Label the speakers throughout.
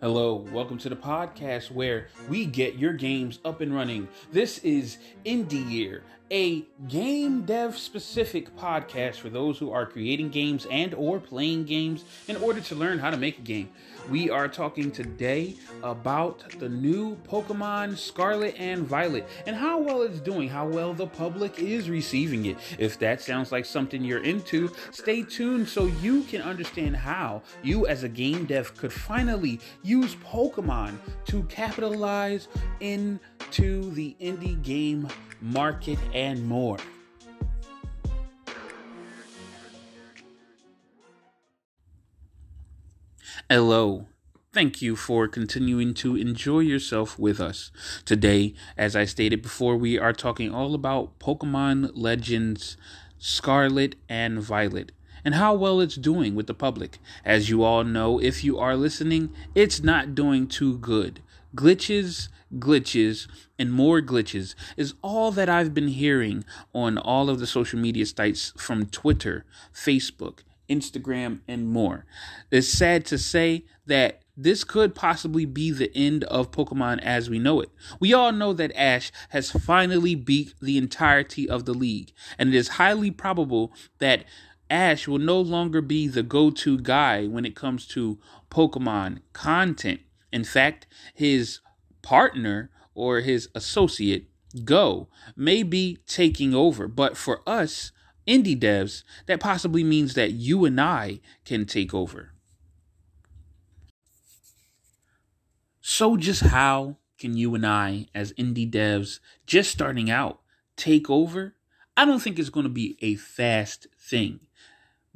Speaker 1: Hello, welcome to the podcast where we get your games up and running. This is Indie Year, a game dev specific podcast for those who are creating games and or playing games in order to learn how to make a game. We are talking today about the new Pokemon Scarlet and Violet and how well it's doing, how well the public is receiving it. If that sounds like something you're into, stay tuned so you can understand how you as a game dev could finally use Pokemon to capitalize into the indie game market and more. Hello. Thank you for continuing to enjoy yourself with us. Today, as I stated before, we are talking all about Pokemon Legends Scarlet and Violet and how well it's doing with the public. As you all know, if you are listening, it's not doing too good. Glitches, glitches, and more glitches is all that I've been hearing on all of the social media sites from Twitter, Facebook, Instagram, and more. It's sad to say that this could possibly be the end of Pokemon as we know it. We all know that Ash has finally beat the entirety of the league, and it is highly probable that Ash will no longer be the go to guy when it comes to Pokemon content. In fact, his partner or his associate, Goh, may be taking over. But for us, indie devs, that possibly means that you and I can take over. So, just how can you and I, as indie devs, just starting out, take over? I don't think it's going to be a fast thing.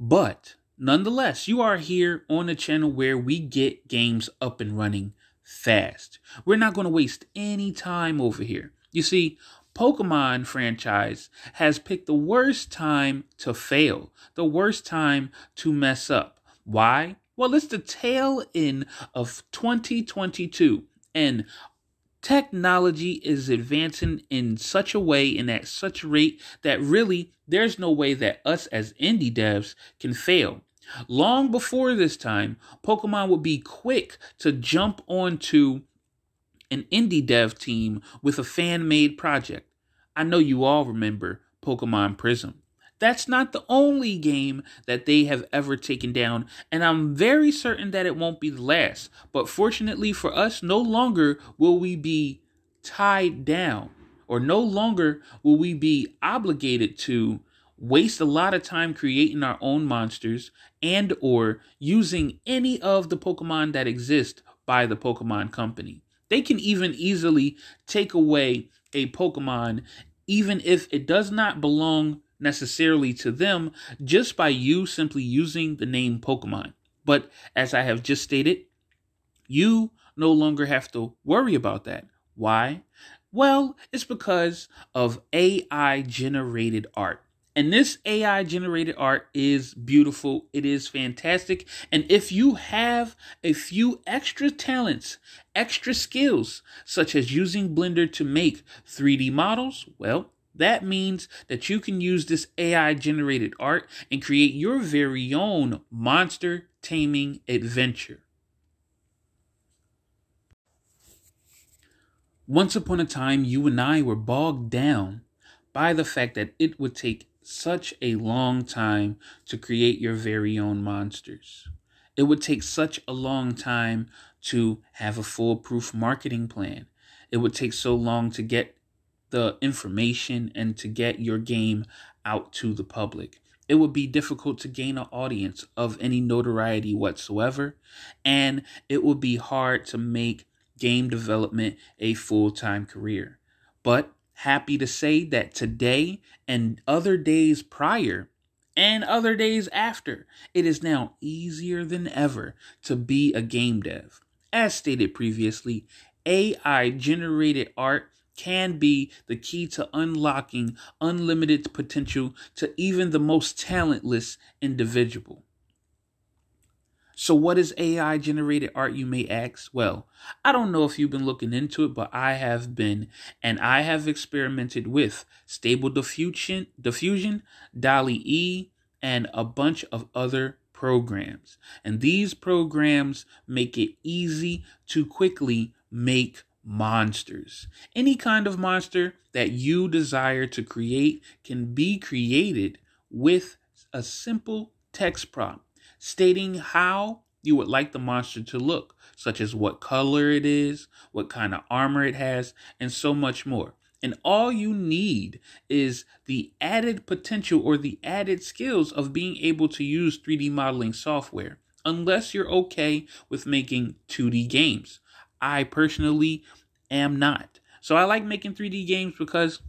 Speaker 1: But nonetheless, you are here on a channel where we get games up and running fast. We're not going to waste any time over here. You see, Pokemon franchise has picked the worst time to fail, the worst time to mess up. Why? Well, it's the tail end of 2022, and technology is advancing in such a way and at such a rate that really there's no way that us as indie devs can fail. Long before this time, Pokemon would be quick to jump onto an indie dev team with a fan made project. I know you all remember Pokemon Prism. That's not the only game that they have ever taken down, and I'm very certain that it won't be the last. But fortunately for us, no longer will we be tied down, or no longer will we be obligated to waste a lot of time creating our own monsters and or using any of the Pokemon that exist by the Pokemon company. They can even easily take away a Pokemon even if it does not belong necessarily to them just by you simply using the name Pokemon. But as I have just stated, you no longer have to worry about that. Why? Well, it's because of AI generated art. And this AI generated art is beautiful. It is fantastic. And if you have a few extra talents, extra skills, such as using Blender to make 3D models, well, that means that you can use this AI generated art and create your very own monster taming adventure. Once upon a time, you and I were bogged down by the fact that it would take such a long time to create your very own monsters. It would take such a long time to have a foolproof marketing plan. It would take so long to get the information and to get your game out to the public. It would be difficult to gain an audience of any notoriety whatsoever, and it would be hard to make game development a full time career. But happy to say that today and other days prior, and other days after, it is now easier than ever to be a game dev. As stated previously, AI generated art can be the key to unlocking unlimited potential to even the most talentless individual. So, what is AI generated art, you may ask? Well, I don't know if you've been looking into it, but I have been, and I have experimented with Stable Diffusion, Diffusion DALL-E, and a bunch of other programs. And these programs make it easy to quickly make monsters. Any kind of monster that you desire to create can be created with a simple text prompt stating how you would like the monster to look, such as what color it is, what kind of armor it has, and so much more. And all you need is the added potential or the added skills of being able to use 3D modeling software, unless you're okay with making 2D games. I personally am not. So I like making 3D games because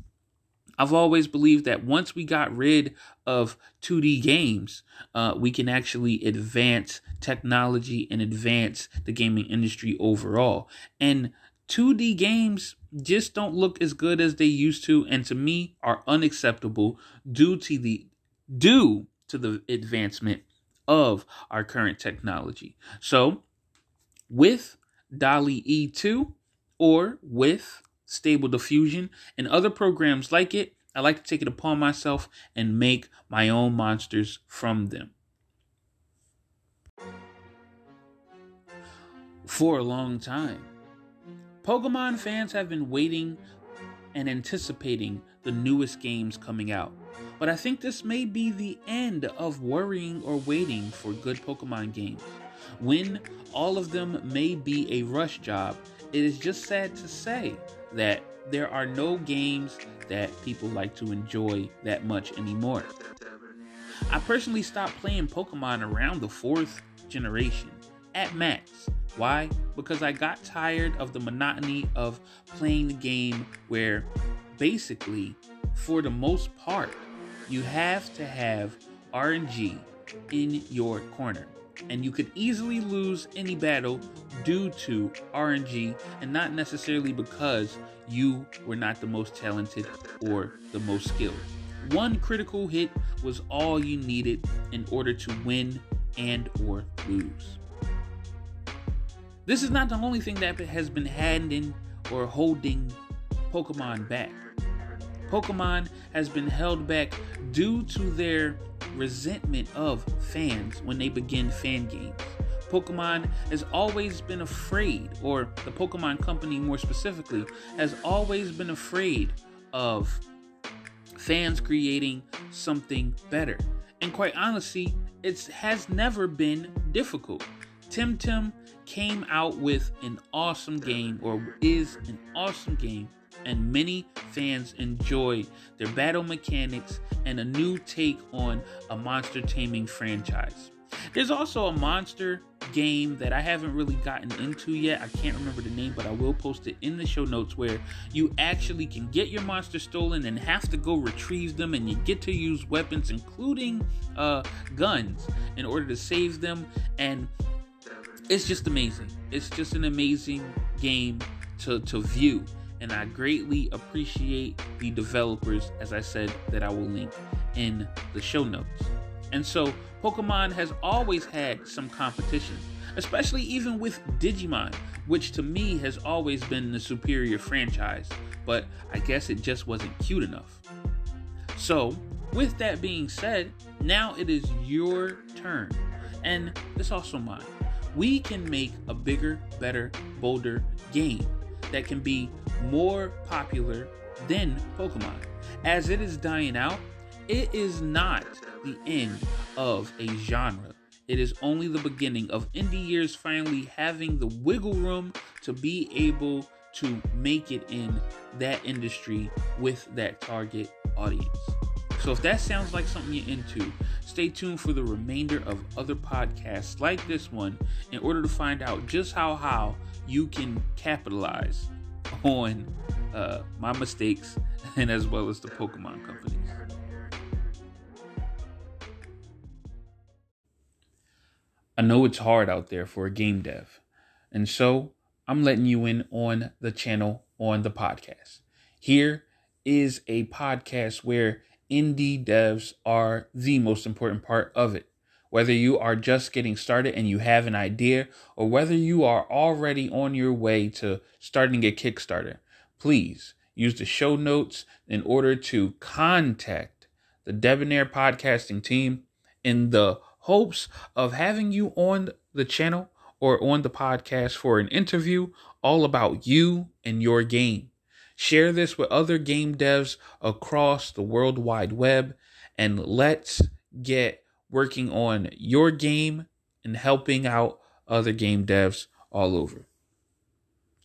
Speaker 1: I've always believed that once we got rid of 2D games, uh, we can actually advance technology and advance the gaming industry overall. And 2D games just don't look as good as they used to, and to me are unacceptable due to the due to the advancement of our current technology. So, with DALL-E E2 or with Stable Diffusion and other programs like it, I like to take it upon myself and make my own monsters from them. For a long time, Pokemon fans have been waiting and anticipating the newest games coming out. But I think this may be the end of worrying or waiting for good Pokemon games. When all of them may be a rush job, it is just sad to say that there are no games that people like to enjoy that much anymore. I personally stopped playing Pokemon around the fourth generation at max. Why? Because I got tired of the monotony of playing the game where basically, for the most part, you have to have RNG in your corner. And you could easily lose any battle due to RNG and not necessarily because you were not the most talented or the most skilled. One critical hit was all you needed in order to win and or lose. This is not the only thing that has been handing or holding Pokemon back. Pokemon has been held back due to their resentment of fans when they begin fan games. Pokemon has always been afraid, or the Pokemon Company more specifically, has always been afraid of fans creating something better. And quite honestly, it has never been difficult. Temtem came out with an awesome game, or is an awesome game, and many fans enjoy their battle mechanics and a new take on a monster taming franchise. There's also a monster game that I haven't really gotten into yet. I can't remember the name, but I will post it in the show notes where you actually can get your monster stolen and have to go retrieve them, and you get to use weapons, including uh, guns, in order to save them. And it's just amazing. It's just an amazing game to, to view. And I greatly appreciate the developers, as I said, that I will link in the show notes. And so, Pokemon has always had some competition, especially even with Digimon, which to me has always been the superior franchise, but I guess it just wasn't cute enough. So, with that being said, now it is your turn, and it's also mine we can make a bigger, better, bolder game that can be more popular than Pokemon. As it is dying out, it is not the end of a genre. It is only the beginning of indie years finally having the wiggle room to be able to make it in that industry with that target audience. So if that sounds like something you're into, stay tuned for the remainder of other podcasts like this one in order to find out just how how you can capitalize on uh, my mistakes and as well as the Pokemon companies. I know it's hard out there for a game dev, and so I'm letting you in on the channel on the podcast. Here is a podcast where indie devs are the most important part of it whether you are just getting started and you have an idea, or whether you are already on your way to starting a Kickstarter, please use the show notes in order to contact the Debonair podcasting team in the hopes of having you on the channel or on the podcast for an interview all about you and your game. Share this with other game devs across the world wide web and let's get working on your game and helping out other game devs all over.